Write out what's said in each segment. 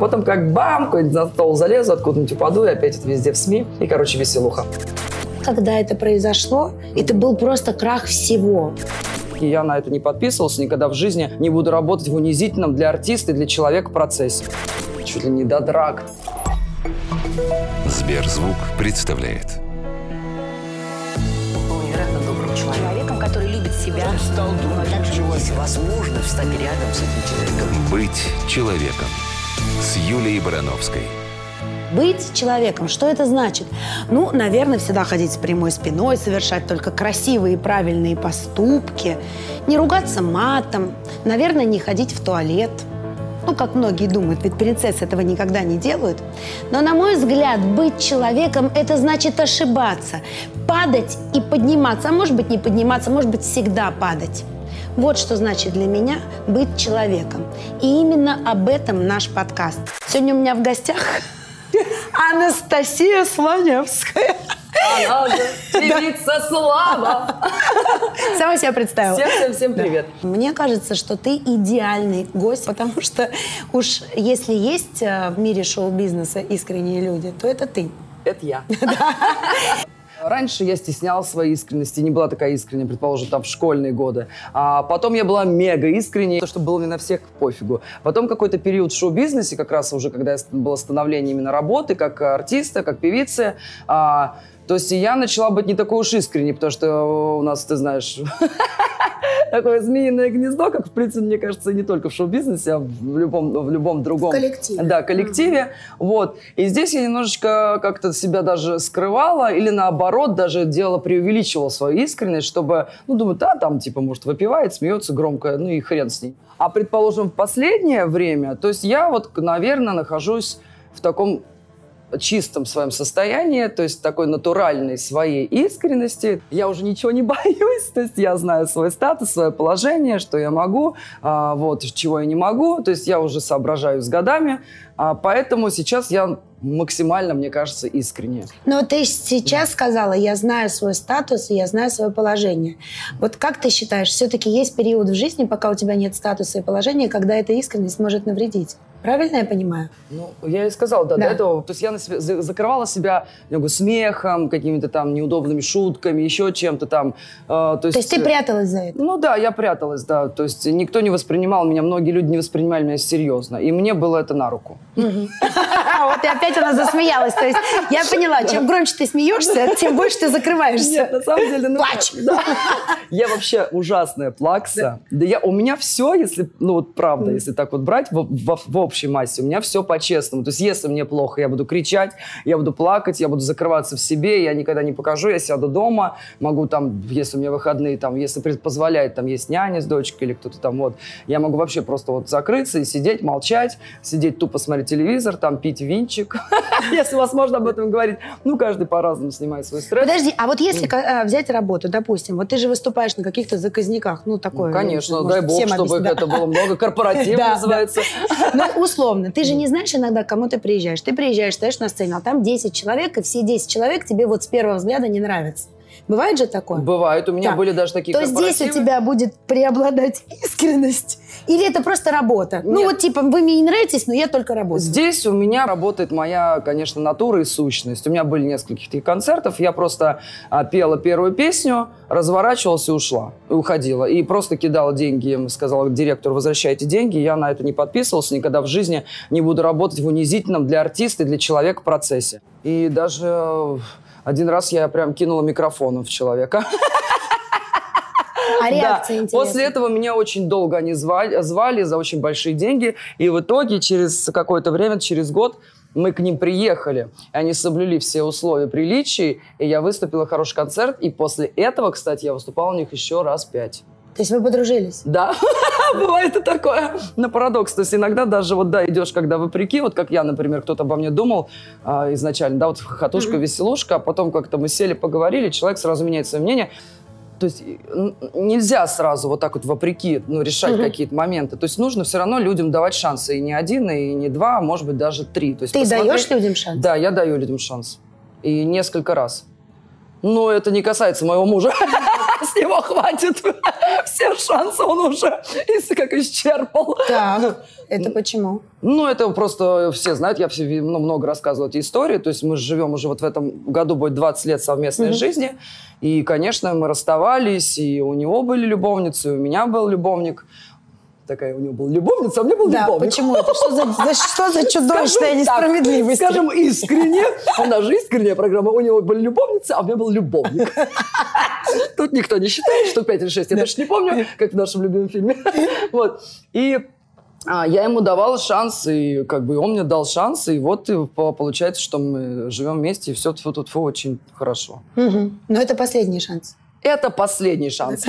Потом как бам, какой-нибудь на стол залезу, откуда-нибудь упаду, и опять это везде в СМИ. И, короче, веселуха. Когда это произошло, это был просто крах всего. И я на это не подписывался, никогда в жизни не буду работать в унизительном для артиста и для человека процессе. Чуть ли не до драк. Сберзвук представляет. Был невероятно добрым человеком. Человеком, который любит себя. Он стал но также есть возможность встать рядом с этим человеком. Быть человеком. С Юлией Барановской. Быть человеком, что это значит? Ну, наверное, всегда ходить с прямой спиной, совершать только красивые и правильные поступки, не ругаться матом, наверное, не ходить в туалет. Ну, как многие думают, ведь принцессы этого никогда не делают. Но, на мой взгляд, быть человеком – это значит ошибаться, падать и подниматься. А может быть, не подниматься, может быть, всегда падать. Вот что значит для меня быть человеком. И именно об этом наш подкаст. Сегодня у меня в гостях Анастасия Слоневская. Она же певица слава. Сама себя представила. Всем, всем, всем привет. Мне кажется, что ты идеальный гость, потому что уж если есть э, в мире шоу-бизнеса искренние люди, то это ты. Это я. Раньше я стесняла своей искренности, не была такая искренняя, предположим, там в школьные годы. А потом я была мега искренней, то, что было не на всех пофигу. Потом какой-то период в шоу-бизнесе, как раз уже когда было становление именно работы, как артиста, как певицы, а, то есть я начала быть не такой уж искренней, потому что у нас, ты знаешь, такое змеиное гнездо, как, в принципе, мне кажется, не только в шоу-бизнесе, а в любом, в любом другом... коллективе. Да, коллективе. Mm-hmm. Вот. И здесь я немножечко как-то себя даже скрывала или, наоборот, даже делала, преувеличивала свою искренность, чтобы, ну, думаю, да, там, типа, может, выпивает, смеется громко, ну и хрен с ней. А, предположим, в последнее время, то есть я вот, наверное, нахожусь в таком чистом своем состоянии, то есть такой натуральной своей искренности. Я уже ничего не боюсь, то есть я знаю свой статус, свое положение, что я могу, а, вот, чего я не могу, то есть я уже соображаю с годами, а, поэтому сейчас я максимально, мне кажется, искренне. Но ты сейчас сказала, я знаю свой статус, я знаю свое положение. Вот как ты считаешь, все-таки есть период в жизни, пока у тебя нет статуса и положения, когда эта искренность может навредить? Правильно я понимаю? Ну, я и сказала, да, да. до этого. То есть я на себя, закрывала себя говорю, смехом, какими-то там неудобными шутками, еще чем-то там. Э, то, есть, то есть ты пряталась за это? Ну да, я пряталась, да. То есть никто не воспринимал меня, многие люди не воспринимали меня серьезно. И мне было это на руку. Вот и опять она засмеялась. То есть я поняла, чем громче ты смеешься, тем больше ты закрываешься. Нет, на самом деле... Ну, Плачь! Я вообще ужасная плакса. Да я, у меня все, если, ну вот правда, если так вот брать, в, общей массе, у меня все по-честному. То есть если мне плохо, я буду кричать, я буду плакать, я буду закрываться в себе, я никогда не покажу, я сяду дома, могу там, если у меня выходные, там, если позволяет, там есть няня с дочкой или кто-то там, вот, я могу вообще просто вот закрыться и сидеть, молчать, сидеть тупо смотреть телевизор, там пить винчик, если возможно об этом говорить. Ну, каждый по-разному снимает свой стресс. Подожди, а вот если а, взять работу, допустим, вот ты же выступаешь на каких-то заказниках, ну, такое. Ну, конечно, дай бог, чтобы это было много, корпоратив называется. Ну, условно, ты же не знаешь иногда, к кому ты приезжаешь. Ты приезжаешь, стоишь на сцене, а там 10 человек, и все 10 человек тебе вот с первого взгляда не нравятся. Бывает же такое? Бывает. У меня да. были даже такие То здесь у тебя будет преобладать искренность? Или это просто работа? Ну, Нет. Ну вот типа вы мне не нравитесь, но я только работаю. Здесь у меня работает моя, конечно, натура и сущность. У меня были несколько таких концертов. Я просто а, пела первую песню, разворачивалась и ушла. И уходила. И просто кидала деньги. Сказала директору, возвращайте деньги. Я на это не подписывался. Никогда в жизни не буду работать в унизительном для артиста и для человека процессе. И даже один раз я прям кинула микрофоном в человека. А реакция да. интересная. После этого меня очень долго они звали, звали за очень большие деньги. И в итоге через какое-то время, через год, мы к ним приехали. Они соблюли все условия приличий, и я выступила хороший концерт. И после этого, кстати, я выступала у них еще раз пять. То есть вы подружились? Да, бывает и такое. На парадокс. То есть иногда даже вот, да, идешь, когда вопреки, вот как я, например, кто-то обо мне думал а, изначально, да, вот хохотушка, mm-hmm. веселушка, а потом как-то мы сели, поговорили, человек сразу меняет свое мнение. То есть нельзя сразу вот так вот вопреки ну, решать mm-hmm. какие-то моменты. То есть нужно все равно людям давать шансы. И не один, и не два, а может быть даже три. То есть Ты посмотреть... даешь людям шанс? Да, я даю людям шанс. И несколько раз. Но это не касается моего мужа. С него хватит. все шансы он уже как исчерпал. Так, это почему? Ну, это просто все знают, я все, ну, много рассказывала эти истории. То есть мы живем уже вот в этом году будет 20 лет совместной mm-hmm. жизни. И, конечно, мы расставались, и у него были любовницы, и у меня был любовник такая у него была любовница, а у меня был да, любовник. почему это? Что за, за, что за чудовищная несправедливость? Скажем искренне, у нас же искренняя программа, у него были любовницы, а у меня был любовник. Тут никто не считает, что 5 или 6, я даже не помню, как в нашем любимом фильме. Вот. И а, я ему давала шанс, и как бы он мне дал шанс, и вот и получается, что мы живем вместе, и все тут очень хорошо. Угу. Но это последний шанс. Это последний шанс.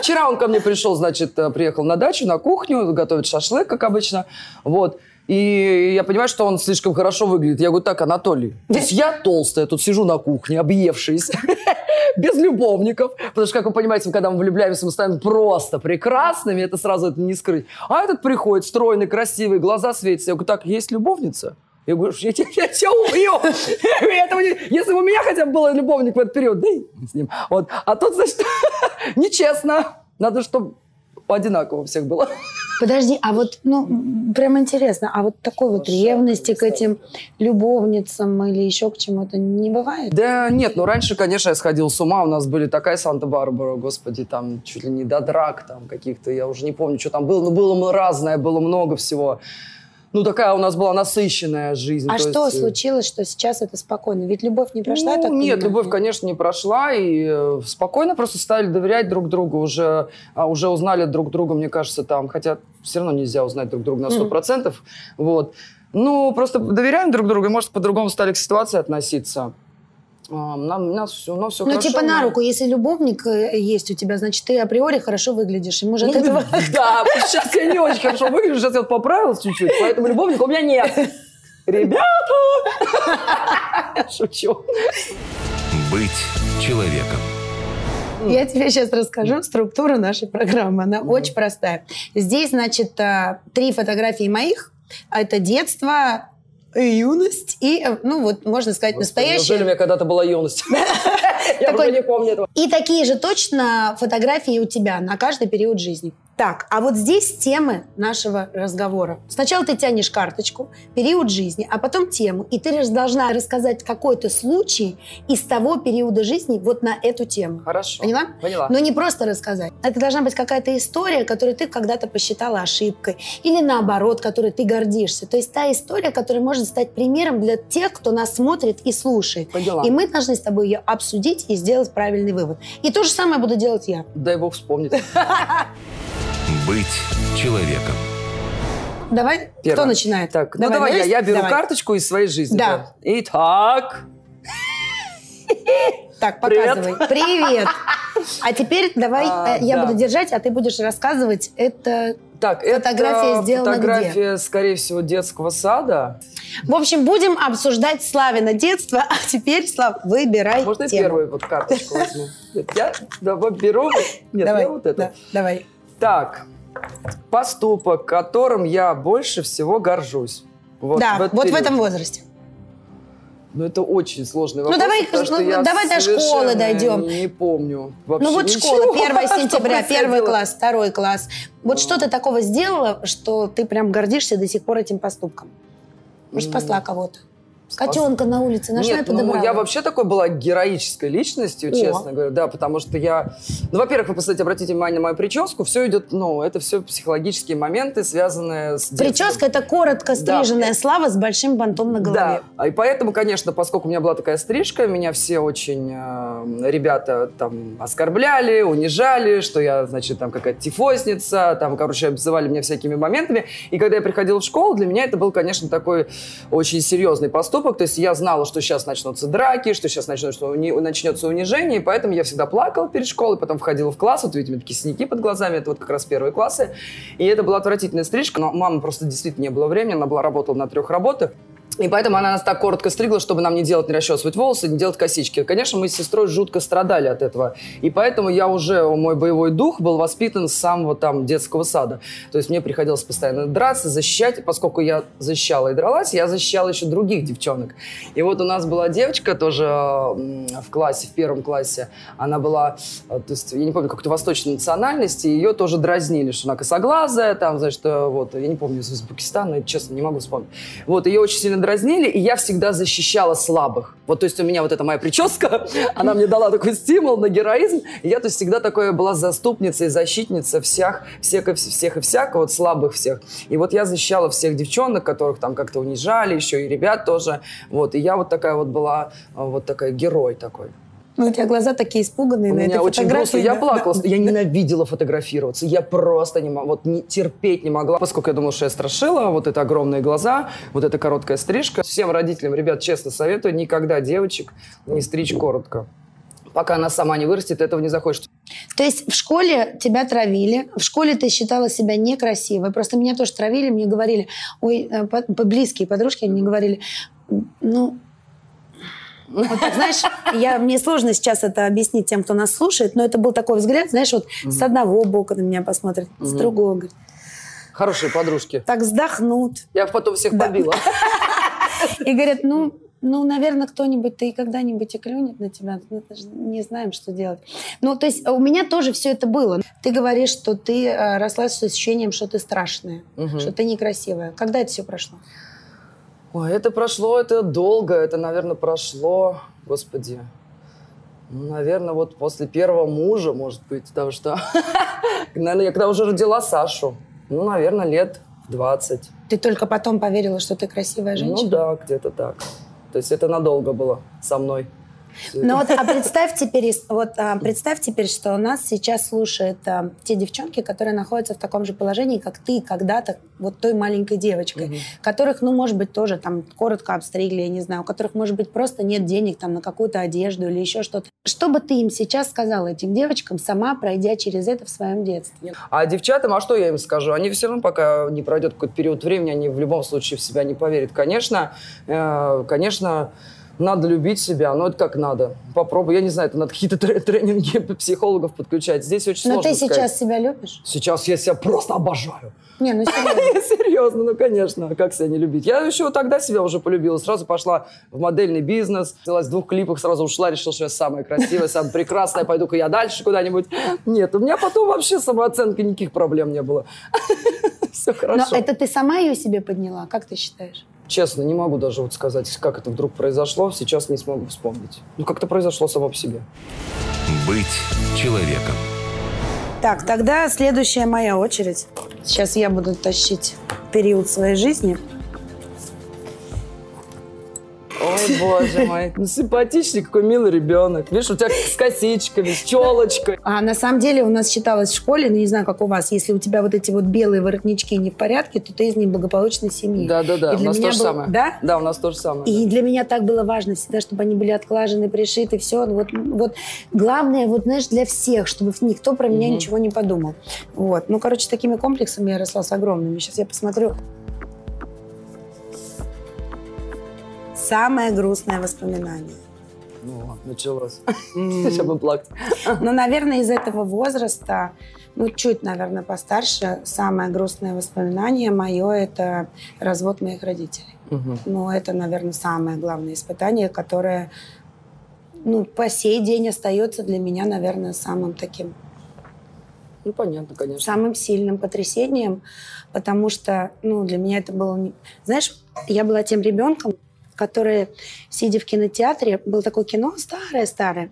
Вчера он ко мне пришел, значит, э, приехал на дачу, на кухню, готовит шашлык, как обычно. Вот. И я понимаю, что он слишком хорошо выглядит. Я говорю, так, Анатолий, то есть я толстая, тут сижу на кухне, объевшаяся, без любовников. Потому что, как вы понимаете, когда мы влюбляемся, мы станем просто прекрасными, это сразу это не скрыть. А этот приходит, стройный, красивый, глаза светятся. Я говорю, так, есть любовница? Я говорю, я, тебя убью. Если бы у меня хотя бы был любовник в этот период, да и с ним. Вот. А тут, значит, нечестно. Надо, чтобы одинаково у всех было. Подожди, а вот, ну, прям интересно, а вот такой вот ревности к этим любовницам или еще к чему-то не бывает? Да нет, ну раньше, конечно, я сходил с ума, у нас были такая Санта-Барбара, господи, там чуть ли не до драк там каких-то, я уже не помню, что там было, но было разное, было много всего ну, такая у нас была насыщенная жизнь. А что есть... Э, случилось, что сейчас это спокойно? Ведь любовь не прошла, ну, так Нет, понимаю? любовь, конечно, не прошла, и э, спокойно просто стали доверять друг другу, уже, а, уже узнали друг друга, мне кажется, там, хотя все равно нельзя узнать друг друга на 100%, mm-hmm. вот. Ну, просто доверяем друг другу, и, может, по-другому стали к ситуации относиться. А, нам, у нас все, у нас все ну, хорошо. типа на руку, если любовник э, есть у тебя, значит, ты априори хорошо выглядишь. И может ну, этого... Да, сейчас я не очень хорошо выгляжу, сейчас я вот поправилась чуть-чуть, поэтому любовника у меня нет. Ребята! Шучу. Быть человеком. Я тебе сейчас расскажу структуру нашей программы. Она очень простая. Здесь, значит, э, три фотографии моих. Это детство, юность и, э, ну вот, можно сказать, Господи, настоящая... Неужели у меня когда-то была юность? Я уже не помню этого. И такие же точно фотографии у тебя на каждый период жизни. Так, а вот здесь темы нашего разговора. Сначала ты тянешь карточку, период жизни, а потом тему. И ты должна рассказать какой-то случай из того периода жизни вот на эту тему. Хорошо. Поняла? Поняла. Но не просто рассказать. Это должна быть какая-то история, которую ты когда-то посчитала ошибкой. Или наоборот, которой ты гордишься. То есть та история, которая может стать примером для тех, кто нас смотрит и слушает. Поняла. И мы должны с тобой ее обсудить и сделать правильный вывод. И то же самое буду делать я. Дай бог вспомнить. Быть человеком. Давай, Первое. кто начинает? Так, ну давай, я. Я беру давай. карточку из своей жизни. Да. да. Итак. Так, показывай. Привет. Привет. А теперь давай а, э, я да. буду держать, а ты будешь рассказывать. Это так, фотография это сделана фотография, где? скорее всего, детского сада. В общем, будем обсуждать Славина детство, а теперь, Слав, выбирай Можно тему. я первую вот карточку возьму? Я давай беру. Нет, давай, я вот эту. Да, давай. Так, поступок, которым я больше всего горжусь. Вот да, в вот в этом возрасте. Ну, это очень сложный ну, вопрос. Ну, давай, ну, давай до школы дойдем. Не помню. Вообще ну, вот ничего, школа, 1 сентября, первый класс, второй класс. Вот mm. что ты такого сделала, что ты прям гордишься до сих пор этим поступком? Может, спасла кого-то? Котенка на улице нашла Нет, и подобрала. Ну, я вообще такой была героической личностью, О. честно говоря, да, потому что я... Ну, во-первых, вы, кстати, обратите внимание на мою прическу, все идет, ну, это все психологические моменты, связанные с детством. Прическа – это коротко стриженная да. слава с большим бантом на голове. Да, и поэтому, конечно, поскольку у меня была такая стрижка, меня все очень э, ребята там оскорбляли, унижали, что я, значит, там какая-то тифозница, там, короче, обзывали меня всякими моментами. И когда я приходила в школу, для меня это был, конечно, такой очень серьезный поступок, поступок. То есть я знала, что сейчас начнутся драки, что сейчас начнется, уни... начнется унижение, и поэтому я всегда плакала перед школой, потом входила в класс, вот видите, такие синяки под глазами, это вот как раз первые классы. И это была отвратительная стрижка, но мама просто действительно не было времени, она была работала на трех работах. И поэтому она нас так коротко стригла, чтобы нам не делать, не расчесывать волосы, не делать косички. Конечно, мы с сестрой жутко страдали от этого. И поэтому я уже, мой боевой дух был воспитан с самого там детского сада. То есть мне приходилось постоянно драться, защищать. Поскольку я защищала и дралась, я защищала еще других девчонок. И вот у нас была девочка тоже в классе, в первом классе. Она была, э, то есть, я не помню, какой-то восточной национальности. Ее тоже дразнили, что она косоглазая, там, значит, вот, я не помню, из Узбекистана, честно, не могу вспомнить. Вот, ее очень сильно дразнили, и я всегда защищала слабых. Вот, то есть у меня вот эта моя прическа, она мне дала такой стимул на героизм. И я, то есть, всегда такое была заступница и защитница всех, всех, и всех и всяко, вот слабых всех. И вот я защищала всех девчонок, которых там как-то унижали, еще и ребят тоже. Вот, и я вот такая вот была, вот такая герой такой. Ну, у тебя глаза такие испуганные у на меня этой очень фотографии. грустно. Я плакала. Я ненавидела фотографироваться. Я просто не могла, вот не, терпеть не могла. Поскольку я думала, что я страшила, вот это огромные глаза, вот эта короткая стрижка. Всем родителям, ребят, честно советую, никогда девочек не стричь коротко. Пока она сама не вырастет, этого не захочет. То есть в школе тебя травили, в школе ты считала себя некрасивой. Просто меня тоже травили, мне говорили, ой, э, близкие подружки мне говорили, ну, вот так, знаешь, я, мне сложно сейчас это объяснить тем, кто нас слушает, но это был такой взгляд, знаешь, вот угу. с одного бока на меня посмотрят, угу. с другого. Говорит, Хорошие подружки. Так вздохнут. Я потом всех да. побила. И говорят, ну, ну, наверное, кто-нибудь-то и когда-нибудь и клюнет на тебя. Мы не знаем, что делать. Ну, то есть у меня тоже все это было. Ты говоришь, что ты э, росла с ощущением, что ты страшная, угу. что ты некрасивая. Когда это все прошло? Ой, это прошло, это долго, это, наверное, прошло, господи, ну, наверное, вот после первого мужа, может быть, потому что, наверное, я когда уже родила Сашу, ну, наверное, лет 20. Ты только потом поверила, что ты красивая женщина? Ну да, где-то так. То есть это надолго было со мной. Ну вот, а представь теперь, вот, а, представь теперь, что нас сейчас слушают а, те девчонки, которые находятся в таком же положении, как ты когда-то, вот той маленькой девочкой, угу. которых, ну, может быть, тоже там коротко обстригли, я не знаю, у которых, может быть, просто нет денег там на какую-то одежду или еще что-то. Что бы ты им сейчас сказала, этим девочкам, сама пройдя через это в своем детстве? А девчатам, а что я им скажу? Они все равно, пока не пройдет какой-то период времени, они в любом случае в себя не поверят. Конечно, э, конечно, надо любить себя, но это как надо. Попробуй. Я не знаю, это надо какие-то тренинги психологов подключать. Здесь очень но сложно Но ты сказать. сейчас себя любишь? Сейчас я себя просто обожаю. Не, ну серьезно. серьезно, ну конечно, а как себя не любить? Я еще тогда себя уже полюбила. Сразу пошла в модельный бизнес, снялась в двух клипах, сразу ушла, решила, что я самая красивая, самая прекрасная, пойду-ка я дальше куда-нибудь. Нет, у меня потом вообще самооценка, никаких проблем не было. Все хорошо. Но это ты сама ее себе подняла, как ты считаешь? Честно, не могу даже вот сказать, как это вдруг произошло. Сейчас не смогу вспомнить. Ну, как-то произошло само по себе. Быть человеком. Так, тогда следующая моя очередь. Сейчас я буду тащить период своей жизни – боже мой. Ну, симпатичный, какой милый ребенок. Видишь, у тебя с косичками, с челочкой. А на самом деле у нас считалось в школе, ну, не знаю, как у вас, если у тебя вот эти вот белые воротнички не в порядке, то ты из неблагополучной семьи. Да-да-да, у нас то же самое. Да? Да, у нас то же самое. И да. для меня так было важно всегда, чтобы они были отклажены, пришиты, все. Вот, вот главное, вот, знаешь, для всех, чтобы никто про меня угу. ничего не подумал. Вот. Ну, короче, такими комплексами я росла с огромными. Сейчас я посмотрю Самое грустное воспоминание. Ну, началось. Будем плакать. Ну, наверное, из этого возраста, ну, чуть, наверное, постарше, самое грустное воспоминание мое – это развод моих родителей. Угу. Ну, это, наверное, самое главное испытание, которое, ну, по сей день остается для меня, наверное, самым таким ну, понятно, конечно. Самым сильным потрясением, потому что, ну, для меня это было... Знаешь, я была тем ребенком, которые, сидя в кинотеатре, было такое кино старое-старое,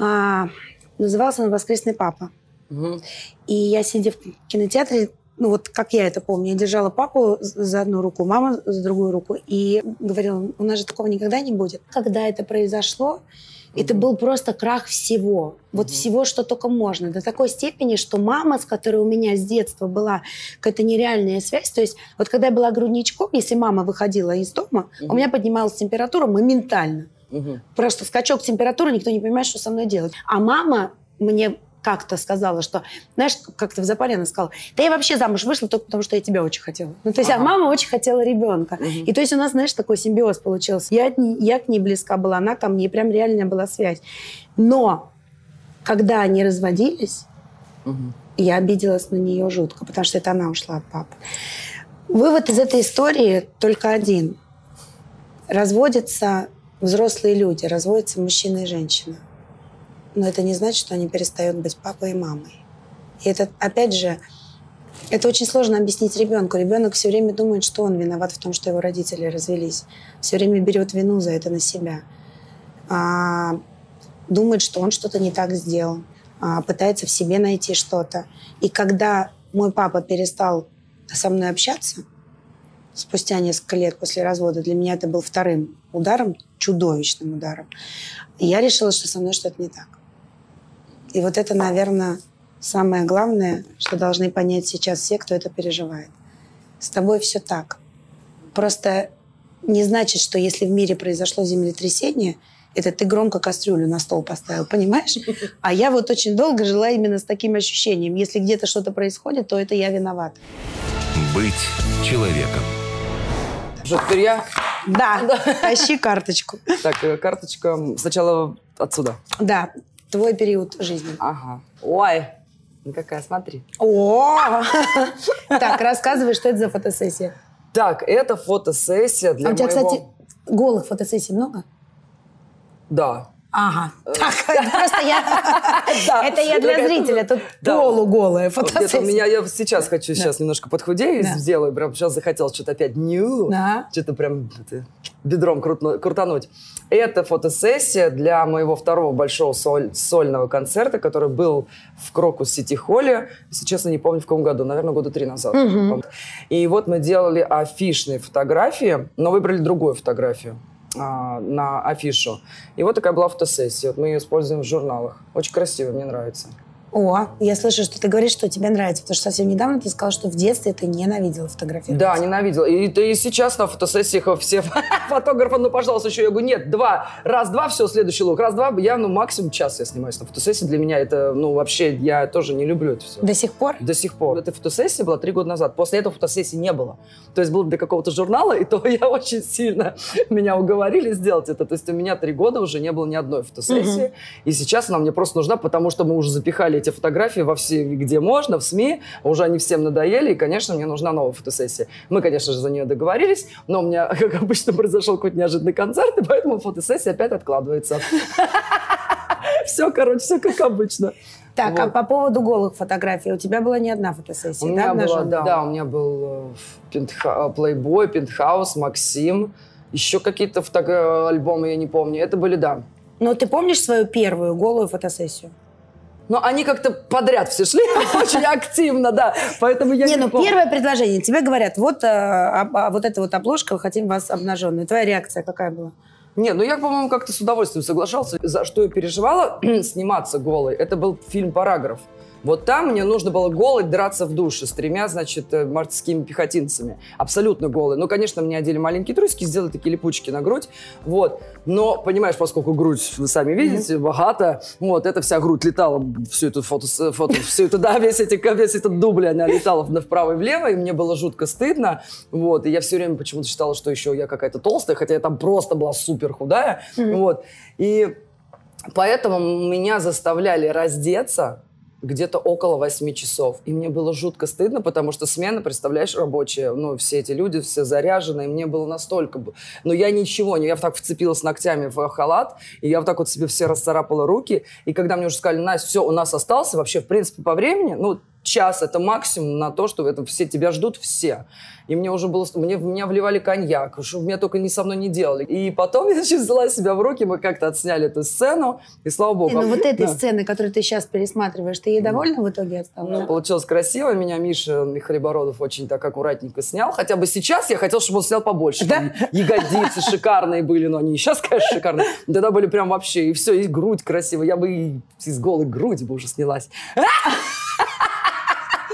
а, назывался он «Воскресный папа». Угу. И я, сидя в кинотеатре, ну вот как я это помню, я держала папу за одну руку, маму за другую руку, и говорила, у нас же такого никогда не будет. Когда это произошло, это был просто крах всего. Вот всего, что только можно. До такой степени, что мама, с которой у меня с детства была какая-то нереальная связь, то есть вот когда я была грудничком, если мама выходила из дома, у меня поднималась температура моментально. Просто скачок температуры, никто не понимает, что со мной делать. А мама мне как-то сказала, что, знаешь, как-то в запале она сказала, да я вообще замуж вышла только потому, что я тебя очень хотела. Ну, то есть, а мама очень хотела ребенка. И то есть у нас, знаешь, такой симбиоз получился. Я, я к ней близка была, она ко мне, и прям реально была связь. Но когда они разводились, я обиделась на нее жутко, потому что это она ушла от папы. Вывод из этой истории только один. Разводятся взрослые люди, разводятся мужчина и женщина. Но это не значит, что они перестают быть папой и мамой. И это, опять же, это очень сложно объяснить ребенку. Ребенок все время думает, что он виноват в том, что его родители развелись. Все время берет вину за это на себя. А, думает, что он что-то не так сделал. А, пытается в себе найти что-то. И когда мой папа перестал со мной общаться, спустя несколько лет после развода, для меня это был вторым ударом, чудовищным ударом, я решила, что со мной что-то не так. И вот это, наверное, самое главное, что должны понять сейчас все, кто это переживает. С тобой все так. Просто не значит, что если в мире произошло землетрясение, это ты громко кастрюлю на стол поставил, понимаешь? А я вот очень долго жила именно с таким ощущением. Если где-то что-то происходит, то это я виновата. Быть человеком. Что, теперь я? Да, тащи карточку. Так, э, карточка сначала отсюда. Да, твой период жизни. Ага. Ой, ну какая, смотри. О! Так, рассказывай, что это за фотосессия. Так, это фотосессия для А у тебя, моего... кстати, голых фотосессий много? Да. Ага. Так, это просто я... Это я для Так, зрителя. Тут полуголая фотосессия. у меня, я сейчас хочу сейчас немножко подхудею, сделаю, прям сейчас захотел что-то опять Да. что-то прям бедром крутануть. Это фотосессия для моего второго большого соль- сольного концерта, который был в Крокус Сити Холле, если честно, не помню в каком году, наверное, года три назад. И вот мы делали афишные фотографии, но выбрали другую фотографию а, на афишу. И вот такая была фотосессия. Вот мы ее используем в журналах. Очень красиво, мне нравится. О, я слышу, что ты говоришь, что тебе нравится. Потому что совсем недавно ты сказал, что в детстве ты ненавидела фотографировать. Да, ненавидела. И, и, и сейчас на фотосессиях все фотографы, ну, пожалуйста, еще. Я говорю, нет, два. Раз-два, все, следующий лук. Раз-два, я, ну, максимум час я снимаюсь на фотосессии. Для меня это, ну, вообще, я тоже не люблю это все. До сих пор? До сих пор. Эта фотосессия была три года назад. После этого фотосессии не было. То есть был для какого-то журнала, и то я очень сильно меня уговорили сделать это. То есть у меня три года уже не было ни одной фотосессии. И сейчас она мне просто нужна, потому что мы уже запихали эти фотографии во все, где можно, в СМИ. Уже они всем надоели, и, конечно, мне нужна новая фотосессия. Мы, конечно же, за нее договорились, но у меня, как обычно, произошел какой-то неожиданный концерт, и поэтому фотосессия опять откладывается. Все, короче, все как обычно. Так, а Вот. по поводу голых фотографий, у тебя была не одна фотосессия, У да, меня была, обнаженная? да, у меня был э, пентха- Playboy, Пентхаус, Максим. Еще какие-то фото- э, альбомы, я не помню. Это были, да. Но ты помнишь свою первую голую фотосессию? Но они как-то подряд все шли, очень активно, да. Поэтому я не, не ну помню. первое предложение. Тебе говорят, вот, а- а вот эта вот обложка, мы хотим вас обнаженной. Твоя реакция какая была? Не, ну я, по-моему, как-то с удовольствием соглашался. За что я переживала сниматься голой, это был фильм «Параграф». Вот там мне нужно было голой драться в душе с тремя, значит, э, морскими пехотинцами. Абсолютно голой. Ну, конечно, мне одели маленькие трусики, сделали такие липучки на грудь. Вот. Но, понимаешь, поскольку грудь, вы сами видите, богата, вот, эта вся грудь летала, всю эту фото, фото всю эту, да, весь, эти, весь этот дубль, она летала вправо и влево, и мне было жутко стыдно. Вот. И я все время почему-то считала, что еще я какая-то толстая, хотя я там просто была супер худая. Вот. И поэтому меня заставляли раздеться где-то около 8 часов. И мне было жутко стыдно, потому что смена, представляешь, рабочая, ну, все эти люди, все заряжены, и мне было настолько... Но я ничего, не, я так вцепилась ногтями в халат, и я вот так вот себе все расцарапала руки, и когда мне уже сказали, Настя, все, у нас остался вообще, в принципе, по времени, ну, час это максимум на то, что это все тебя ждут все. И мне уже было... Мне, меня вливали коньяк, что меня только не со мной не делали. И потом я, значит, взяла себя в руки, мы как-то отсняли эту сцену, и слава богу. ну вот этой Да. сцены, которую ты сейчас пересматриваешь, ты ей довольна в итоге осталась? Ну, получилось красиво. Меня Миша Хлебородов очень так аккуратненько снял. Хотя бы сейчас я хотел, чтобы он снял побольше. Да? Ягодицы шикарные были, но они сейчас, конечно, шикарные. Тогда были прям вообще, и все, и грудь красивая. Я бы и из голой груди бы уже снялась.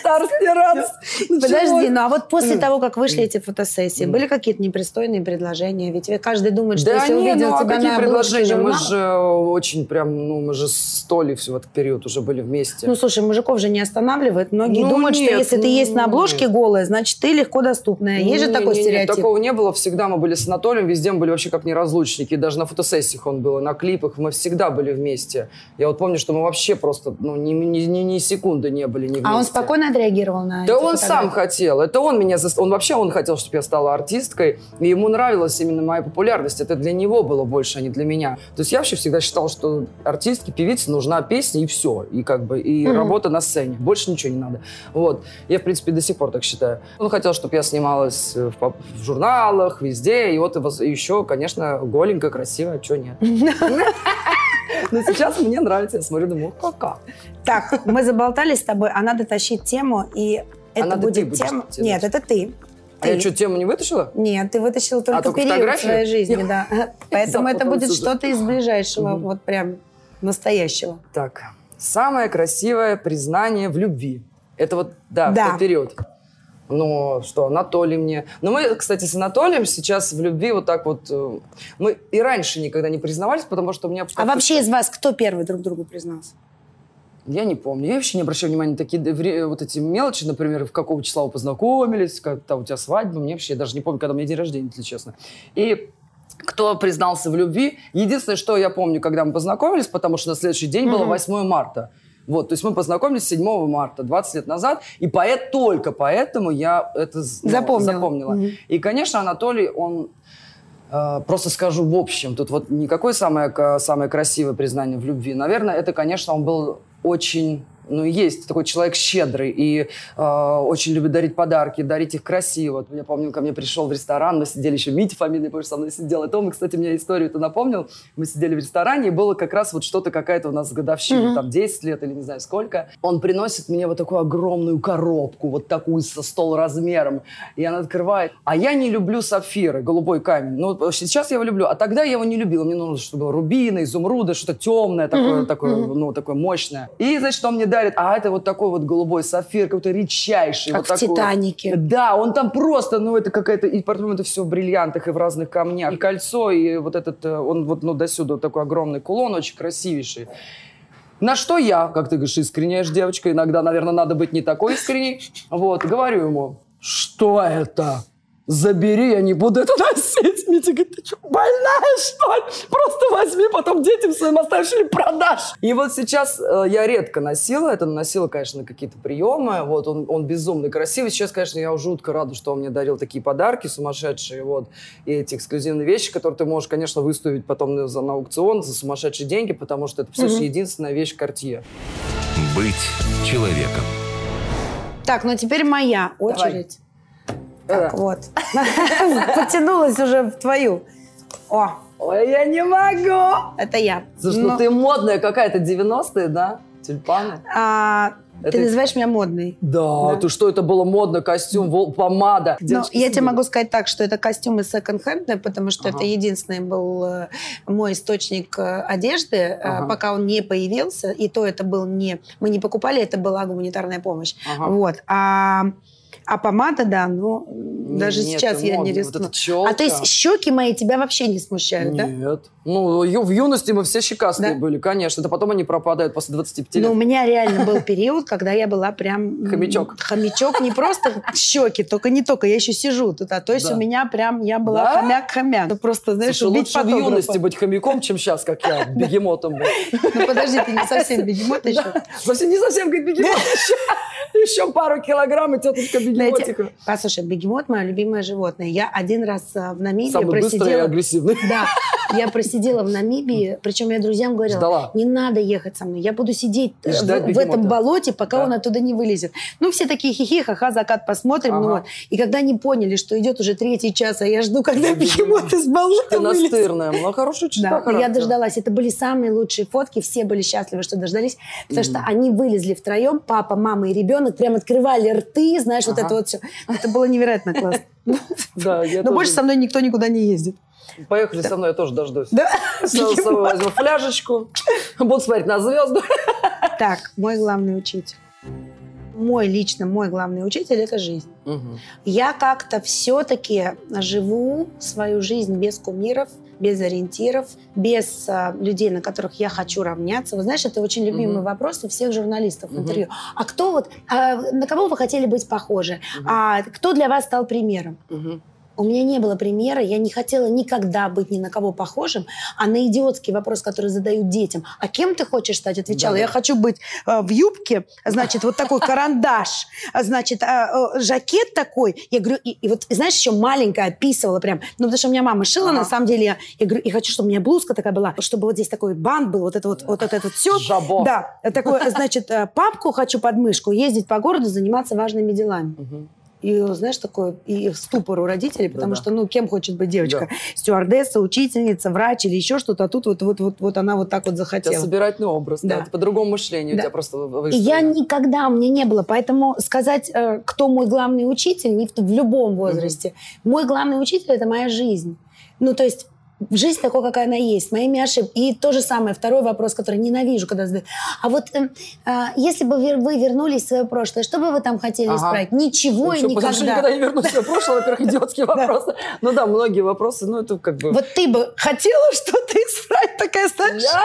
Старости раз. Подожди, ну а вот после того, как вышли эти фотосессии, были какие-то непристойные предложения? Ведь каждый думает, что если увидел ну а тебя на обложке предложения? Мы же очень прям, ну мы же сто ли в этот период уже были вместе. Ну, слушай, мужиков же не останавливает. Многие Ну, думают, что если ты ну, есть на обложке нет. голая, значит, ты легко доступная. Есть же такой стереотип. такого не было. Всегда мы были с Анатолием, везде мы были вообще как неразлучники. Даже на фотосессиях он был, на клипах. Мы всегда были вместе. Я вот помню, что мы вообще просто ну, ни, ни, ни, ни секунды не были не вместе. А он спокойно отреагировал на Да эти он сам хотел. Это он меня... зас- Он вообще он хотел, чтобы я стала артисткой. И ему нравилась именно моя популярность. Это для него было больше, а не для меня. То есть я вообще всегда считал, что артистке, певице нужна песня и все. И как бы и Мгм. работа на сцене. Больше ничего не надо. Вот. Я, в принципе, до сих пор так считаю. Он хотел, чтобы я снималась в, поп- в журналах, везде. И вот еще, конечно, голенькая, красивая. а Чего нет? Но сейчас мне нравится. Я смотрю, думаю, кака. Так, мы заболтались с тобой, а надо тащить тему, и это надо ты будет тема... Нет, это ты. А я Ты. что, тему не вытащила? Нет, ты вытащила только, только период фотографию? своей жизни, да. Поэтому это будет что-то из ближайшего, вот прям настоящего. Так, самое красивое признание в любви. Это вот, да, Да. тот период. Ну, что, Анатолий мне... Ну, мы, кстати, с Анатолием сейчас в любви вот так вот... э, Мы и раньше никогда не признавались, потому что у меня... А вообще из вас кто первый друг другу признался? Я не помню. Я вообще не обращаю внимания на такие вот эти мелочи, например, в какого числа вы познакомились, когда у тебя свадьба. Мне вообще я даже не помню, когда у меня день рождения, если честно. И кто признался в любви. Единственное, что я помню, когда мы познакомились, потому что на следующий день было 8 марта. Вот, то есть мы познакомились 7 марта, 20 лет назад, и поэт, только поэтому я это ну, Запомнила. запомнила. Мгм. И, конечно, Анатолий, он э, просто скажу в общем, тут вот никакое самое, самое красивое признание в любви. Наверное, это, конечно, он был очень, ну, есть такой человек щедрый и э, очень любит дарить подарки, дарить их красиво. Я помню, ко мне пришел в ресторан, мы сидели еще, Митя фамилия, помню, со мной сидел. И Тома, кстати, мне историю это напомнил. Мы сидели в ресторане, и было как раз вот что-то какая-то у нас годовщина, там 10 лет или не знаю сколько. Он приносит мне вот такую огромную коробку, вот такую со стол размером, и она открывает. А я не люблю сапфиры, голубой камень. Ну, сейчас я его люблю, а тогда я его не любила. Мне нужно, чтобы было рубины, изумруды, что-то темное такое, такое, ну, такое мощное. И, значит, он мне дарит, а это вот такой вот голубой сапфир, какой-то редчайший. Как вот в такой. «Титанике». Да, он там просто, ну, это какая-то, и потом это все в бриллиантах и в разных камнях. И кольцо, и вот этот, э, он вот, ну, до сюда вот такой огромный кулон, очень красивейший. На что я, как ты говоришь, искренняя девочка, иногда, наверное, надо быть не такой искренней, вот, говорю ему, что это? Забери, я не буду это носить. Митя говорит, ты что, больная, что ли? Просто возьми, потом детям своим оставишь или продашь. И вот сейчас э, я редко носила это, носила, конечно, на какие-то приемы. Вот он, он безумно красивый. Сейчас, конечно, я жутко рада, что он мне дарил такие подарки сумасшедшие. Вот. И эти эксклюзивные вещи, которые ты можешь, конечно, выставить потом на, за, на аукцион за сумасшедшие деньги, потому что это, представляешь, единственная вещь Cartier. Быть человеком. Так, ну теперь моя очередь. Так, Э. вот. Потянулась уже в твою. О, Ой, я не могу! это я. Слушай, ну, ты модная какая-то, 90-е, да? Тюльпаны? а, Это- Ты называешь меня модной. Да, ты что, это было модно, костюм, вол- помада. Но Девочки я тебе могу сказать так, что это костюмы секонд-хенда, потому что Ага. это единственный был э, мой источник э, одежды, Ага. пока он не появился. И то это был не... Мы не покупали, это была гуманитарная помощь. Ага. Вот. А, а помада, да, ну, даже Нет, сейчас я не модно. рискну. Вот а то есть щеки мои тебя вообще не смущают, да? Нет. Ну, в юности мы все щекастые Да? были, конечно. Это потом они пропадают после 25 лет. Но у меня реально был период, когда я была прям... Хомячок. Хомячок, не просто щеки, только не только, я еще сижу тут. А то есть Да. у меня прям, я была Да? хомяк-хомяк. Ну, просто, знаешь, Слушай, убить лучше в юности быть хомяком, чем сейчас, как я, бегемотом. Ну подожди, ты не совсем бегемот еще. Да. Совсем, не совсем как бегемот еще. Еще пару килограмм и тетушка бегемотика. Послушай, бегемот мое любимое животное. Я один раз а, в Намибии Самый быстрый и просидела... агрессивный. Да, я просидела в Намибии, причем я друзьям говорила, Ждала. не надо ехать со мной, я буду сидеть э, в, в этом болоте, пока Да. он оттуда не вылезет. Ну, все такие хихи, ха-ха, закат посмотрим. Ну, Ага. вот. И когда они поняли, что идет уже третий час, а я жду, когда Ну, бегемот. из болота Ты вылезет. настырная, ну хорошая Да, но я дождалась. Это были самые лучшие фотки. Все были счастливы, что дождались. Потому что они вылезли втроем, папа, мама и ребенок, прям открывали рты, знаешь, вот Ага. это вот все. Это было невероятно классно. Но больше со мной никто никуда не ездит. Поехали со мной, я тоже дождусь. Да? С собой возьму фляжечку, буду смотреть на звезды. Так, мой главный учитель. мой лично, мой главный учитель – это жизнь. Мгм. Я как-то все-таки живу свою жизнь без кумиров, без ориентиров, без а, людей, на которых я хочу равняться. Вы знаешь, это очень любимый Мгм. вопрос у всех журналистов в Мгм. интервью. А кто вот, а на кого вы хотели быть похожи? Мгм. А кто для вас стал примером? Мгм. У меня не было примера, я не хотела никогда быть ни на кого похожим, а на идиотский вопрос, который задают детям, а кем ты хочешь стать, отвечала, Да-да. я хочу быть э, в юбке, значит, вот такой карандаш, значит, а, э, жакет такой, я говорю, и, и вот, знаешь, еще маленькая описывала прям, ну, потому что у меня мама шила, на самом деле, я, я говорю, и хочу, чтобы у меня блузка такая была, чтобы вот здесь такой бант был, вот это вот, вот это вот все. Жабо. Да, такой, значит, э, папку хочу под мышку, ездить по городу, заниматься важными делами. Мгм. И, знаешь, такой и ступор у родителей, потому Да-да. что, ну, кем хочет быть девочка? Стюардесса, учительница, врач или еще что-то, а тут вот, вот, вот, вот она вот так вот У захотела. собирательный образ, да. Да. Это по-другому мышление у Да. тебя просто вы- И я выстроено. никогда, у меня не было. Поэтому сказать, э, кто мой главный учитель, не в, в любом возрасте. Мой главный учитель – это моя жизнь. Ну, то есть жизнь такой, какая она есть, моими ошибками. И то же самое, второй вопрос, который ненавижу, когда задают. А вот э, а, если бы вы вернулись в свое прошлое, что бы вы там хотели Ага. исправить? Ничего и Ну, потому что никогда. никогда не вернусь в прошлое, во-первых, идиотские вопросы. Ну да, многие вопросы, ну это как бы... Вот ты бы хотела что-то исправить, такая, знаешь? Я?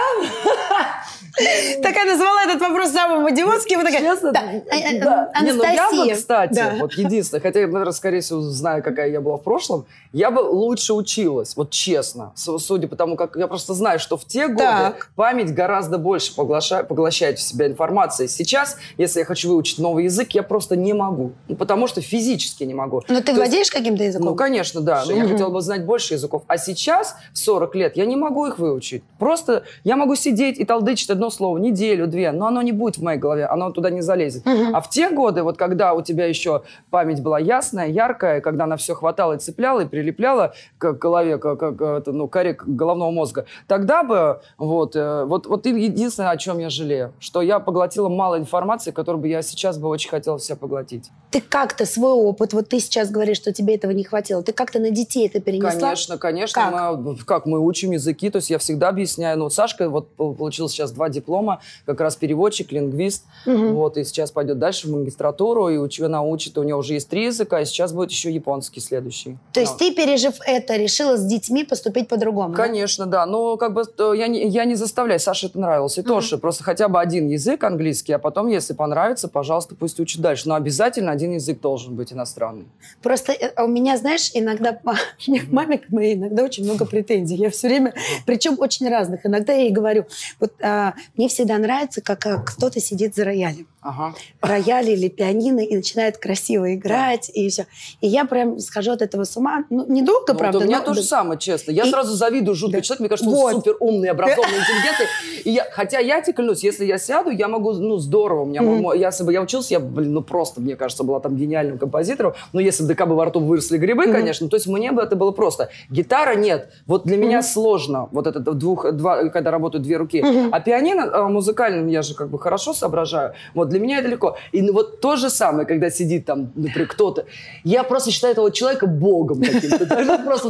Такая назвала этот вопрос самым идиотским. такая, Честно, да, э, э, да. Не, ну я бы, Анастасия. кстати, Да. вот единственное, хотя я, наверное, скорее всего, знаю, какая я была в прошлом, я бы лучше училась, вот честно, с- судя по тому, как я просто знаю, что в те годы Так. память гораздо больше поглоша- поглощает в себя информации. Сейчас, если я хочу выучить новый язык, я просто не могу, ну, потому что физически не могу. Но ты То есть- владеешь каким-то языком? Ну, конечно, да. Но я хотела бы знать больше языков. А сейчас, в 40 лет, я не могу их выучить. Просто я могу сидеть и толдычить одно слово неделю, две, но оно не будет в моей голове, оно туда не залезет. А в те годы, вот когда у тебя еще память была ясная, яркая, когда она все хватала и цепляла, и прилепляла к голове, к, к- к- это, ну, коре к головного мозга, тогда бы, вот, э, вот, вот единственное, о чем я жалею, что я поглотила мало информации, которую бы я сейчас бы очень хотела в себя поглотить. Ты как-то свой опыт, вот ты сейчас говоришь, что тебе этого не хватило, ты как-то на детей это перенесла? Конечно, конечно. Как? Мы, как мы учим языки, то есть я всегда объясняю. Ну, Сашка вот пол- получил сейчас два диплома, как раз переводчик, лингвист. Мгм. Вот, и сейчас пойдет дальше в магистратуру, и уч- она учит, у нее уже есть три языка, и сейчас будет еще японский следующий. То есть Ну. ты, пережив это, решила с детьми поступить по-другому? да? Конечно, да. Но как бы э, я не, я не заставляю. Саше это нравилось. И тоже просто хотя бы один язык английский, а потом, если понравится, пожалуйста, пусть учит дальше. Но обязательно один язык должен быть иностранный. Просто э, у меня, знаешь, иногда меня к маме моей иногда очень много претензий. Я все время, причем очень разных. Иногда я ей говорю, вот а, мне всегда нравится, как а, кто-то сидит за роялем. Ага. рояль или пианино и начинает красиво играть, и все. И я прям схожу от этого с ума. Ну, недолго, Ну, правда. у меня но- то же да. самое, честно. Я И- сразу завидую жуткий Да. человек. Мне кажется, Вот. он супер умный, образованный, интеллигентный. И я, хотя я тебе клянусь, если я сяду, я могу, ну, здорово. У меня, мо- я, если бы я учился, я, блин, ну, просто, мне кажется, была там гениальным композитором. Но если бы ДК бы во рту выросли грибы, Мгм. конечно, то есть мне бы это было просто. Гитара нет. Вот для меня Мгм. сложно, вот это двух, два, когда работают две руки. Мгм. А пианино э, музыкальным я же как бы хорошо соображаю. Вот для меня это легко. И ну, вот то же самое, когда сидит там, например, кто-то. Я просто считаю этого человека богом каким-то. Просто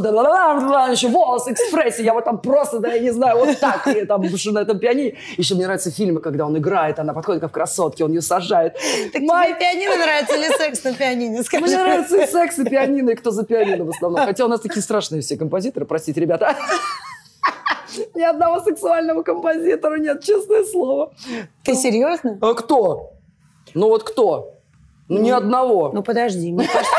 еще волос, экспрессия. Я вот там просто, да, я не знаю, вот так. И там на этом пианино. Еще мне нравятся фильмы, когда он играет, она подходит как в красотке, он ее сажает. Так Май- тебе пианино нравится или секс на пианине? Скажи. Мне нравится и секс, и пианино, и кто за пианино в основном. Хотя у нас такие страшные все композиторы, простите, ребята. Ни одного сексуального композитора нет, честное слово. Ты серьезно? А кто? Ну вот кто? Ну, ни одного. Ну подожди, мне кажется,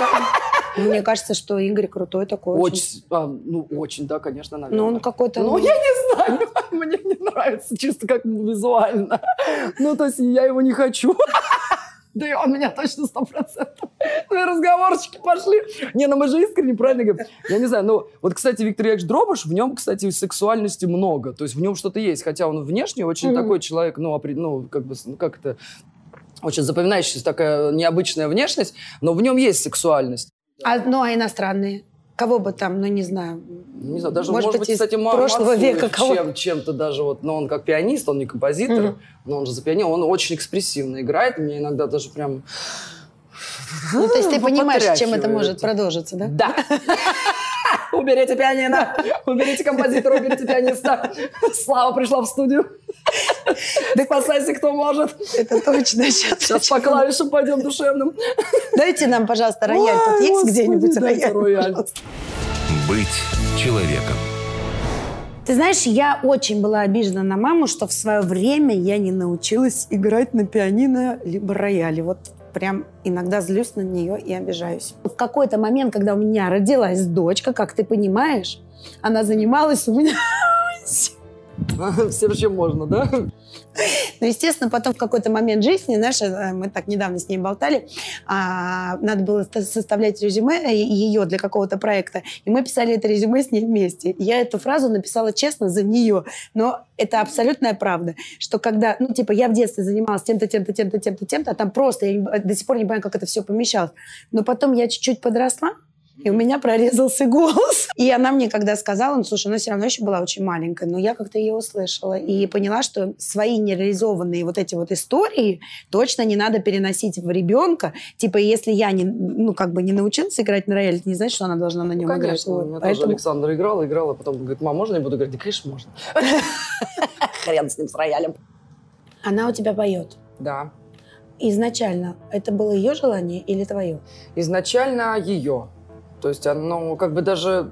мне кажется, что Игорь крутой такой. Очень. а, ну, очень, да, конечно, наверное. Ну он какой-то. Ну, я не знаю, мне не нравится, чисто как визуально. Ну, то есть я его не хочу. Да и он меня точно сто процентов. Ну и разговорчики пошли. Не, ну мы же искренне правильно говорим. Я не знаю, ну вот, кстати, Виктор Яковлевич Дробыш, в нем, кстати, сексуальности много. То есть в нем что-то есть. Хотя он внешне очень Мгм. такой человек, ну, ну, как бы, ну, как это, очень запоминающаяся такая необычная внешность, но в нем есть сексуальность. А, ну а иностранные? Кого бы там, ну не знаю. Не знаю, даже, Может может, быть, быть, кстати, прошлого Мацуев века кого- чем, чем-то даже вот, но он как пианист, он не композитор, Мгм. но он же за пианино, он очень экспрессивно играет, мне иногда даже прям... Ну, то есть ты понимаешь, чем это может продолжиться, да? Да. Уберите пианино, уберите композитора, уберите пианиста. Слава пришла в студию. Спасайся, кто может. Это точно. Сейчас по клавишам пойдем душевным. Дайте нам, пожалуйста, рояль. Тут есть где-нибудь рояль? Быть человеком. Ты знаешь, я очень была обижена на маму, что в свое время я не научилась играть на пианино либо рояле. Вот прям иногда злюсь на нее и обижаюсь. В какой-то момент, когда у меня родилась дочка, как ты понимаешь, она занималась у меня Всем, чем можно, да? Ну, естественно, потом в какой-то момент жизни, знаешь, э, мы так недавно с ней болтали, а, надо было составлять резюме э, ее для какого-то проекта, и мы писали это резюме с ней вместе. Я эту фразу написала честно за нее, но это абсолютная правда, что когда, ну, типа, я в детстве занималась тем-то, тем-то, тем-то, тем-то, тем-то, а там просто, я до сих пор не понимаю, как это все помещалось. Но потом я чуть-чуть подросла, и у меня прорезался голос. И она мне когда сказала, ну, слушай, она все равно еще была очень маленькая, но я как-то ее услышала и поняла, что свои нереализованные вот эти вот истории точно не надо переносить в ребенка. Типа, если я не, ну, как бы не научилась играть на рояле, это не значит, что она должна на нем ну, играть. Конечно, вот. у меня Поэтому... тоже Александр играл, играл, а потом говорит, мам, можно я буду играть? Да, конечно, можно. Хрен с ним, с роялем. Она у тебя поет? Да. Изначально это было ее желание или твое? Изначально ее. То есть оно как бы даже,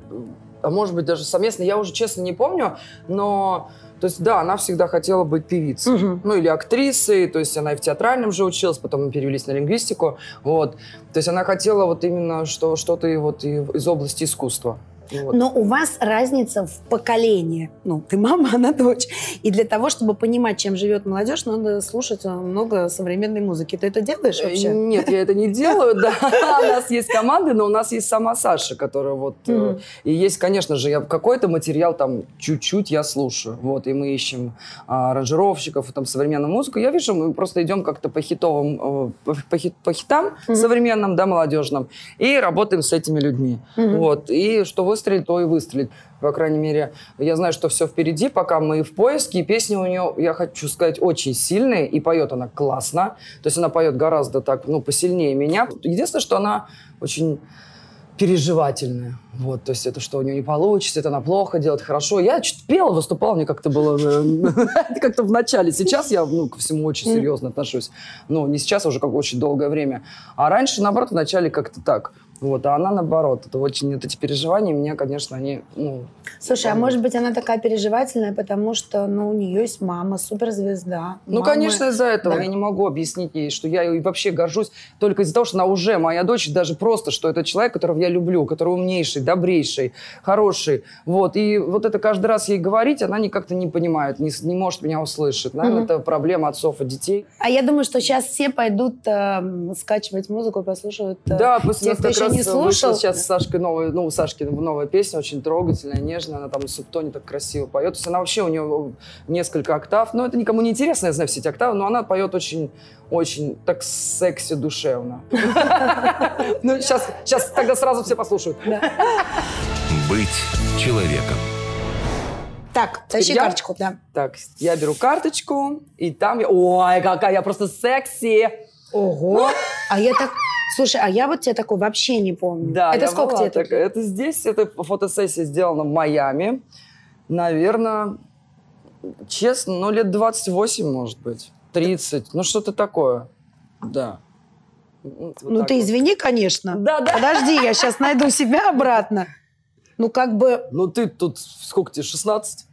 а может быть даже совместно, я уже честно не помню, но то есть, да, она всегда хотела быть певицей. Угу. Ну, или актрисой. То есть, она и в театральном же училась, потом мы перевелись на лингвистику. Вот. То есть, она хотела вот именно что, что-то вот из области искусства. Вот. Но у вас разница в поколении. Ну, ты мама, она дочь. И для того, чтобы понимать, чем живет молодежь, надо слушать много современной музыки. Ты это делаешь э, вообще? Нет, я это не делаю, да. У нас есть команды, но у нас есть сама Саша, которая вот... Э, и есть, конечно же, я какой-то материал там чуть-чуть я слушаю. Вот, и мы ищем а, аранжировщиков, там, современную музыку. Я вижу, мы просто идем как-то по хитовым, э, по, хит, по хитам современным, да, молодежным, и работаем с этими людьми. Вот, и что вы выстрелит, то и выстрелит. По крайней мере, я знаю, что все впереди, пока мы в поиске. И песни у нее, я хочу сказать, очень сильные. И поет она классно. То есть она поет гораздо так, ну, посильнее меня. Единственное, что она очень переживательная. Вот, то есть это что у нее не получится, это она плохо делает, хорошо. Я чуть пела, выступала, мне как-то было э, как-то в начале. Сейчас я ну, ко всему очень серьезно отношусь. Ну, не сейчас, а уже как очень долгое время. А раньше, наоборот, в начале как-то так. Вот, а она наоборот. Это очень, вот эти переживания меня, конечно, они... Ну, Слушай, а может быть она такая переживательная, потому что, ну, у нее есть мама, суперзвезда. Ну, мама... конечно, из-за этого. Да. Я не могу объяснить ей, что я и вообще горжусь только из-за того, что она уже моя дочь, даже просто, что это человек, которого я люблю, который умнейший, добрейший, хороший. Вот, и вот это каждый раз ей говорить, она никак-то не понимает, не, не может меня услышать. Наверное, угу. это проблема отцов и детей. А я думаю, что сейчас все пойдут э, скачивать музыку, послушают э, да, после тех, кто еще не слушал. Сейчас с Сашкой новая, ну, у Сашки новая песня, очень трогательная, нежная, она там в субтоне так красиво поет. То есть она вообще, у нее несколько октав, но это никому не интересно, я знаю все эти октавы, но она поет очень, очень так секси душевно. Ну, сейчас, сейчас тогда сразу все послушают. Быть человеком. Так, тащи я, карточку, да. Так, я беру карточку, и там я... Ой, какая я просто секси! Ого! А я так... Слушай, а я вот тебя такой вообще не помню. Да, это сколько тебе так, Это здесь, это фотосессия сделана в Майами. Наверное, честно, ну, лет 28, может быть. 30, ну, что-то такое. Да. Вот ну, ты вот. извини, конечно. Да, да. Подожди, я сейчас найду себя обратно. Ну, как бы... Ну, ты тут, сколько тебе, 16?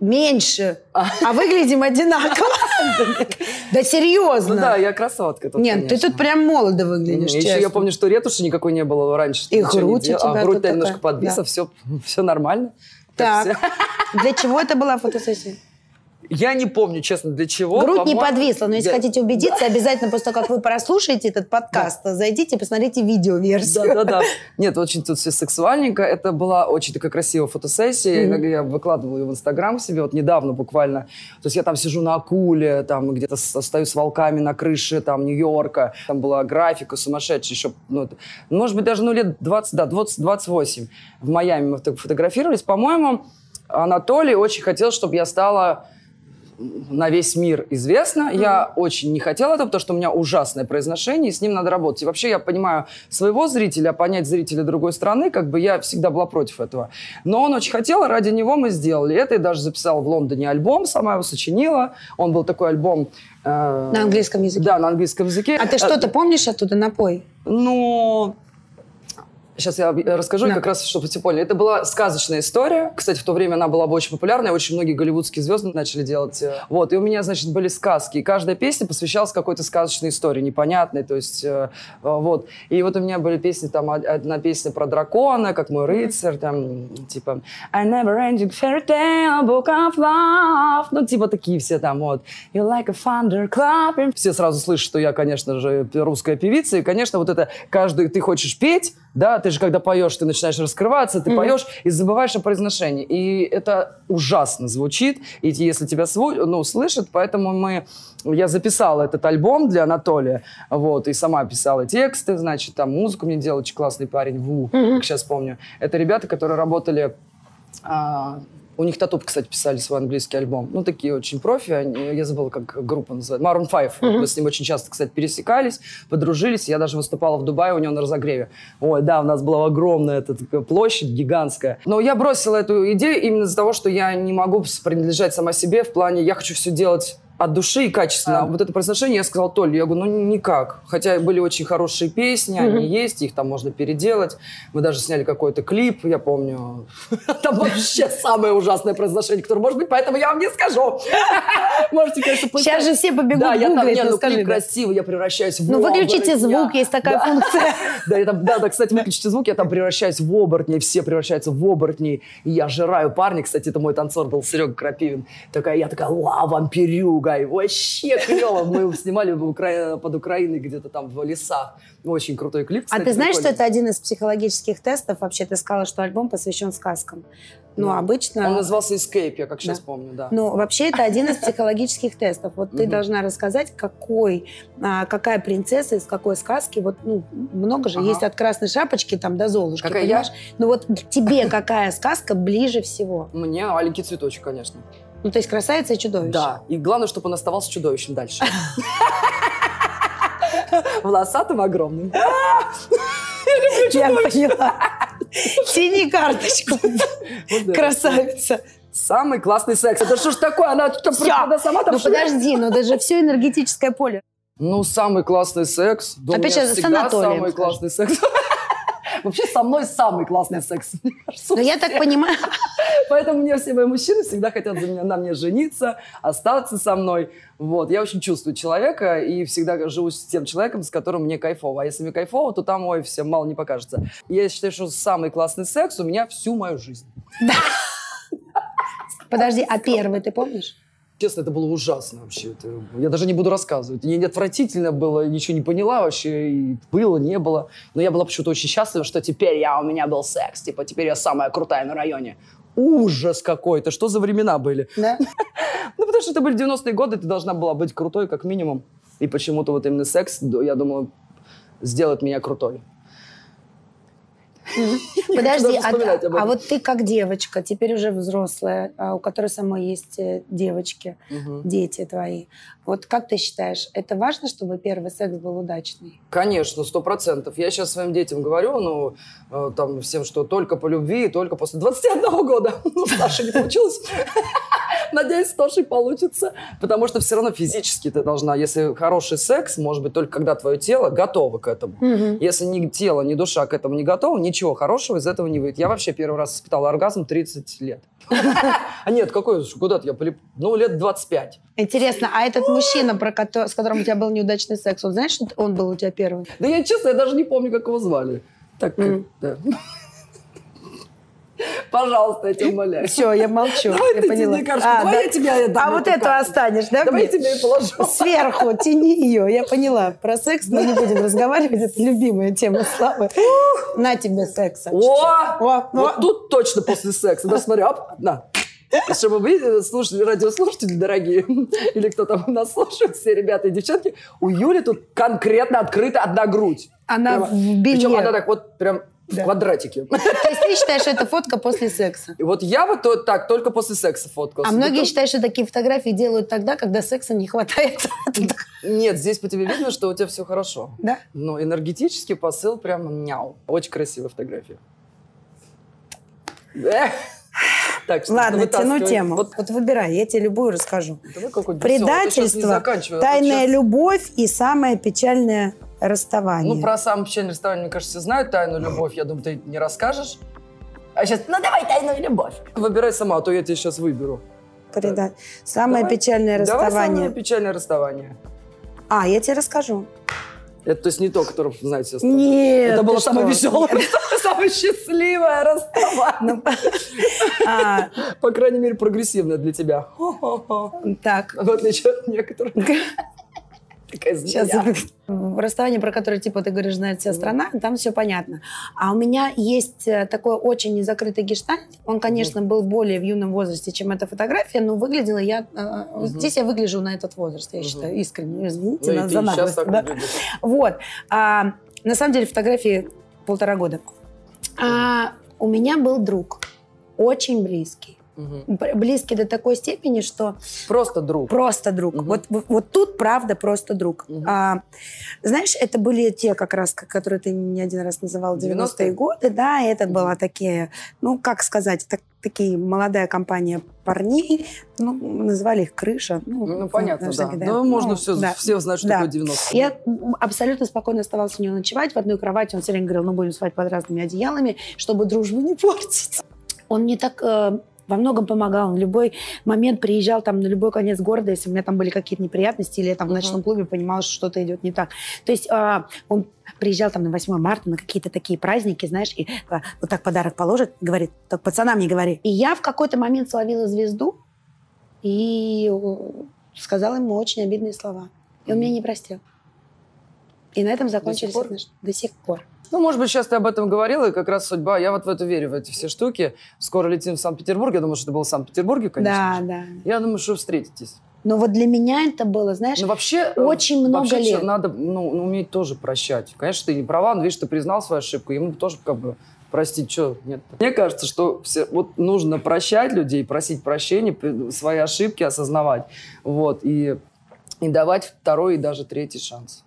Меньше. А, а выглядим одинаково. Да серьезно. Ну да, я красотка тут, Нет, ты тут прям молодо выглядишь, Еще я помню, что ретуши никакой не было раньше. И грудь у тебя А грудь немножко подвисла, все нормально. Так, для чего это была фотосессия? Я не помню, честно, для чего. Грудь не подвисла, но если да. хотите убедиться, да. обязательно после того, как вы прослушаете этот подкаст, да. зайдите и посмотрите видеоверсию. Да-да-да. Нет, очень тут все сексуальненько. Это была очень такая красивая фотосессия. Mm-hmm. Я выкладывала ее в Инстаграм себе, вот недавно буквально. То есть я там сижу на акуле, там где-то стою с волками на крыше там Нью-Йорка. Там была графика сумасшедшая еще. Ну, может быть, даже ну, лет 20, да, 20, 28. В Майами мы фотографировались. По-моему, Анатолий очень хотел, чтобы я стала на весь мир известно. Я очень не хотела этого, потому что у меня ужасное произношение, и с ним надо работать. И вообще я понимаю своего зрителя, а понять зрителя другой страны, как бы я всегда была против этого. Но он очень хотел, и ради него мы сделали это. Я даже записала в Лондоне альбом, сама его сочинила. Он был такой альбом... э, На английском языке? Да, на английском языке. А ты что-то Э, помнишь оттуда? Напой. ну, Сейчас я об- расскажу, Да. как раз, чтобы все поняли. Это была сказочная история. Кстати, в то время она была бы очень популярной. Очень многие голливудские звезды начали делать. э, Вот. И у меня, значит, были сказки. И каждая песня посвящалась какой-то сказочной истории, непонятной. То есть, э, э, вот. И вот у меня были песни, там, од- одна песня про дракона, как мой рыцарь, там, типа I never ending fairy tale, book of love. Ну, типа такие все там, вот. You like a thunder clapping. Все сразу слышат, что я, конечно же, русская певица. И, конечно, вот это каждый, ты хочешь петь, да, ты же когда поешь, ты начинаешь раскрываться, ты поешь и забываешь о произношении. И это ужасно звучит, и если тебя сво- ну, слышат, поэтому мы... Я записала этот альбом для Анатолия, вот, и сама писала тексты, значит, там музыку мне делал очень классный парень, Ву, как сейчас помню. Это ребята, которые работали а, у них Татуп, кстати, писали свой английский альбом. Ну, такие очень профи. Они, я забыла, как группа называется. Maroon 5. Вот Мы с ним очень часто, кстати, пересекались, подружились. Я даже выступала в Дубае у него на разогреве. Ой, да, у нас была огромная эта площадь, гигантская. Но я бросила эту идею именно из-за того, что я не могу принадлежать сама себе в плане «я хочу все делать от души и качественно. А вот это произношение я сказала Толе, я говорю, ну никак. Хотя были очень хорошие песни, они есть, их там можно переделать. Мы даже сняли какой-то клип, я помню. Там вообще самое ужасное произношение, которое может быть, поэтому я вам не скажу. Можете, конечно, поискать. Сейчас же все побегут Да, я там, гуглить, не, ну ну клип красивый, я превращаюсь в Ну, выключите звук, есть такая функция. Да, я там, да, да, кстати, выключите звук, я там превращаюсь в оборотней, все превращаются в оборотней, и я жираю парня, кстати, это мой танцор был, Серега Крапивин, такая, я такая, вау, вампирюга, и вообще клево, мы его снимали Укра- под Украиной где-то там в лесах, очень крутой клип, А кстати, ты знаешь, что прикольный. это один из психологических тестов? Вообще, ты сказала, что альбом посвящен сказкам. Ну, Да. обычно... Он назывался Escape, я как сейчас Да. помню, да. Ну, вообще, это один из психологических тестов. Вот ты должна рассказать, какой, а, какая принцесса из какой сказки. Вот, ну, много же есть от красной шапочки там до Золушки, понимаешь? Ну, вот тебе какая сказка ближе всего? Мне маленький цветочек, конечно. Ну, то есть красавица и чудовище. Да, и главное, чтобы он оставался чудовищем дальше. Волосатым огромным. Я поняла. Тяни карточку, красавица. Самый классный секс. Это что ж такое? Она, что, сама там Ну, подожди, ну, это же все энергетическое поле. Ну, самый классный секс. Опять же, с всегда Анатолием, самый классный секс. Вообще со мной самый классный секс. Но я так понимаю, Поэтому мне все мои мужчины всегда хотят за меня, на мне жениться, остаться со мной. Вот. Я очень чувствую человека и всегда живу с тем человеком, с которым мне кайфово. А если мне кайфово, то там, ой, всем мало не покажется. Я считаю, что самый классный секс у меня всю мою жизнь. подожди, а первый ты помнишь? Честно, это было ужасно вообще. Это- я даже не буду рассказывать. Мне не отвратительно было, ничего не поняла вообще. И было, не было. Но я была почему-то очень счастлива, что теперь я, у меня был секс. Типа, теперь я самая крутая на районе. Ужас какой-то. Что за времена были? Да? Ну, потому что это были 90-е годы, ты должна была быть крутой, как минимум. И почему-то вот именно секс, я думаю, сделает меня крутой. Подожди, а, а вот ты как девочка, теперь уже взрослая, а у которой самой есть э, девочки, дети твои. Вот как ты считаешь, это важно, чтобы первый секс был удачный? Конечно, сто процентов. Я сейчас своим детям говорю, ну, э, там, всем, что только по любви, только после 21 года. Ну, Саша не получилось. Надеюсь, с Тошей получится. Потому что все равно физически ты должна, если хороший секс, может быть, только когда твое тело готово к этому. Если ни тело, ни душа к этому не готовы, ничего хорошего из этого не выйдет. Я вообще первый раз испытала оргазм 30 лет. А нет, какой, куда-то я полип... Ну, лет 25. Интересно, а этот мужчина, про кото- с которым у тебя был неудачный секс, он знаешь, он был у тебя первый? Да я, честно, я даже не помню, как его звали. Так, Мгм. да. Пожалуйста, я тебя умоляю. Все, я молчу, Давай я ты поняла. тяни А, давай да. я тебе дам А вот эту карточку. останешь, да? Давай мне? я тебе ее положу. Сверху, тяни ее, я поняла. Про секс мы не будем разговаривать, это любимая тема Славы. На тебе секса. О! О, Вот тут точно после секса. Да, смотри, оп, на. Чтобы вы, слушатели, радиослушатели дорогие, или кто там нас слушает, все ребята и девчонки, у Юли тут конкретно открыта одна грудь. Она Прямо. в белье. Причем она так вот прям в Да. квадратике. То есть ты считаешь, что это фотка после секса? И вот я вот то- так, только после секса фоткался. А Ну, многие то- считают, что такие фотографии делают тогда, когда секса не хватает. Нет, здесь по тебе видно, что у тебя все хорошо. Да? Но энергетический посыл прям няу. Очень красивая фотография. Так, Ладно, тяну тему. Вот Вот выбирай, я тебе любую расскажу. давай Предательство, а тайная любовь и самое печальное расставание. Ну, про самое печальное расставание, мне кажется, все знают тайную любовь. Я думаю, ты не расскажешь. А сейчас, ну давай тайную любовь. Выбирай сама, а то я тебе сейчас выберу. Преда- Самое Давай. печальное Давай расставание. самое печальное расставание. А, я тебе расскажу. Это то есть не то, которое знаете остальное. Нет, Это было самое что? веселое, самое счастливое расставание. А, По крайней мере, прогрессивное для тебя. Так, В отличие от некоторых. Такая Сейчас расставание, про которое, типа, ты говоришь, знает вся страна, там все понятно. А у меня есть э, такой очень незакрытый гештальт. Он, конечно, был более в юном возрасте, чем эта фотография, но выглядела я... Мгм. Здесь я выгляжу на этот возраст, я Мгм. считаю, искренне. Извините Ну, за наглость. да. Вот. А, на самом деле фотографии полтора года. А, у меня был друг, очень близкий. Б- Близкий до такой степени, что Просто друг. Просто друг. Мгм. Вот, вот, тут правда просто друг. Мгм. А, знаешь, это были те как раз, которые ты не один раз называл 90-е 90-е? годы, да, это Мгм. была такие, ну, как сказать, так- такие молодая компания парней, ну, называли их крыша. Ну, Ну, понятно, знаешь, да. такие, Ну, можно Ну, все, да. все знают, что Да. такое 90 Я абсолютно спокойно оставалась у него ночевать в одной кровати. Он все время говорил, ну, будем спать под разными одеялами, чтобы дружбу не портить. Он мне так э, во многом помогал. Он в любой момент приезжал там на любой конец города, если у меня там были какие-то неприятности, или я там в ночном клубе понимала, что что-то идет не так. То есть а, он приезжал там на 8 марта, на какие-то такие праздники, знаешь, и а, вот так подарок положит, говорит, так пацанам не говори. И я в какой-то момент словила звезду и сказала ему очень обидные слова. И он меня не простил. И на этом закончились пор? отношения. До сих пор. Ну, может быть, сейчас ты об этом говорила, и как раз судьба. Я вот в это верю, в эти все штуки. Скоро летим в Санкт-Петербург. Я думаю, что это было в Санкт-Петербурге, конечно. Да, же. да. Я думаю, что встретитесь. Но вот для меня это было, знаешь, Но вообще... э, очень много вообще лет. надо ну, уметь тоже прощать. Конечно, ты не права, но видишь, ты признал свою ошибку. Ему тоже как бы простить, что нет. Мне кажется, что все, вот нужно прощать людей, просить прощения, свои ошибки осознавать. Вот, и, и давать второй и даже третий шанс.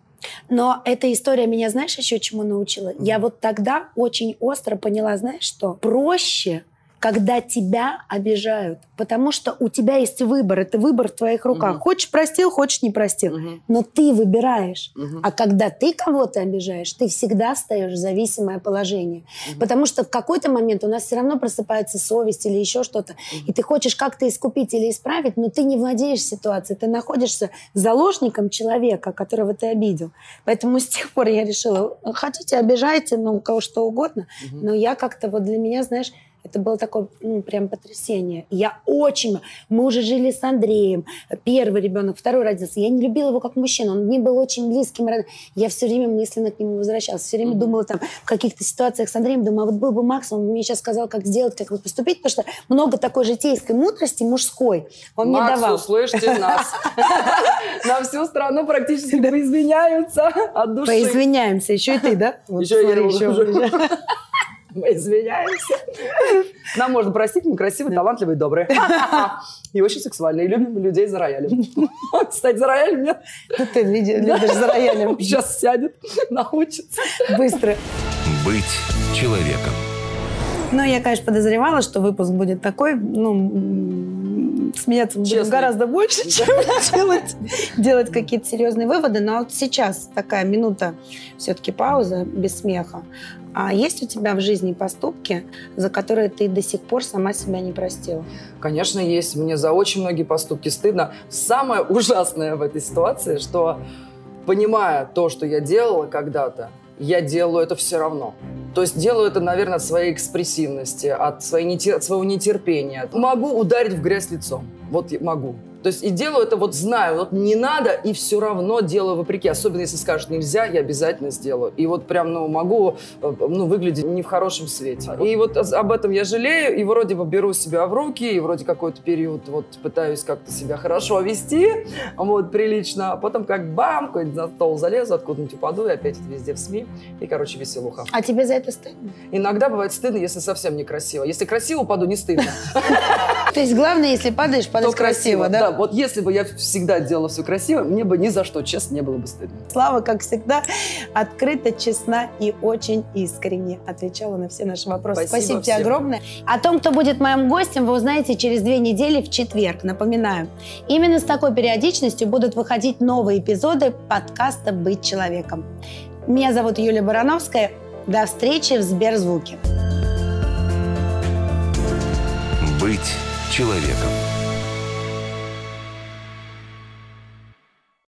Но эта история меня, знаешь, еще чему научила? Я вот тогда очень остро поняла, знаешь что? Проще, когда тебя обижают. Потому что у тебя есть выбор. Это выбор в твоих руках. Мгм. Хочешь простил, хочешь не простил. Но ты выбираешь. Мгм. А когда ты кого-то обижаешь, ты всегда встаешь в зависимое положение. Мгм. Потому что в какой-то момент у нас все равно просыпается совесть или еще что-то. И ты хочешь как-то искупить или исправить, но ты не владеешь ситуацией. Ты находишься заложником человека, которого ты обидел. Поэтому с тех пор я решила, хотите, обижайте, ну, кого что угодно. Мгм. Но я как-то вот для меня, знаешь, это было такое ну, прям потрясение. Я очень... Мы уже жили с Андреем. Первый ребенок, второй родился. Я не любила его как мужчину. Он мне был очень близким. Я все время мысленно к нему возвращалась. Все время Мгм. думала там в каких-то ситуациях с Андреем. Думаю, а вот был бы Макс, он бы мне сейчас сказал, как сделать, как вот поступить. Потому что много такой житейской мудрости мужской он мне Макс, давал. услышьте нас. На всю страну практически поизменяются от души. Поизвиняемся. Еще и ты, да? Еще я уже. Мы извиняемся. Нам можно простить, мы красивые, талантливые, добрые. И очень сексуальные. И любим людей за роялем. Кстати, за роялем нет. Ну, Ты любишь за роялем. Сейчас сядет, научится. Быстро. Быть человеком. Ну, я, конечно, подозревала, что выпуск будет такой, ну, смеяться Честный. гораздо больше, чем делать, делать какие-то серьезные выводы. Но вот сейчас такая минута, все-таки пауза, без смеха. А есть у тебя в жизни поступки, за которые ты до сих пор сама себя не простила? Конечно, есть. Мне за очень многие поступки стыдно. Самое ужасное в этой ситуации, что понимая то, что я делала когда-то, я делаю это все равно. То есть делаю это, наверное, от своей экспрессивности, от, своей от своего нетерпения. Могу ударить в грязь лицом. Вот могу. То есть и делаю это вот знаю, вот не надо, и все равно делаю вопреки. Особенно если скажут нельзя, я обязательно сделаю. И вот прям, ну, могу, э, ну, выглядеть не в хорошем свете. И вот об этом я жалею, и вроде бы беру себя в руки, и вроде какой-то период вот пытаюсь как-то себя хорошо вести, вот, прилично, а потом как бам, какой-нибудь на стол залезу, откуда-нибудь упаду, и опять это везде в СМИ, и, короче, веселуха. А тебе за это стыдно? Иногда бывает стыдно, если совсем некрасиво. Если красиво упаду, не стыдно. То есть главное, если падаешь, падать красиво, да? Да, вот если бы я всегда делала все красиво, мне бы ни за что, честно, не было бы стыдно. Слава, как всегда, открыто, честна и очень искренне отвечала на все наши вопросы. Спасибо Спасибо тебе всем. огромное. О том, кто будет моим гостем, вы узнаете через две недели в четверг. Напоминаю, именно с такой периодичностью будут выходить новые эпизоды подкаста «Быть человеком». Меня зовут Юлия Барановская. До встречи в Сберзвуке. Быть человеком.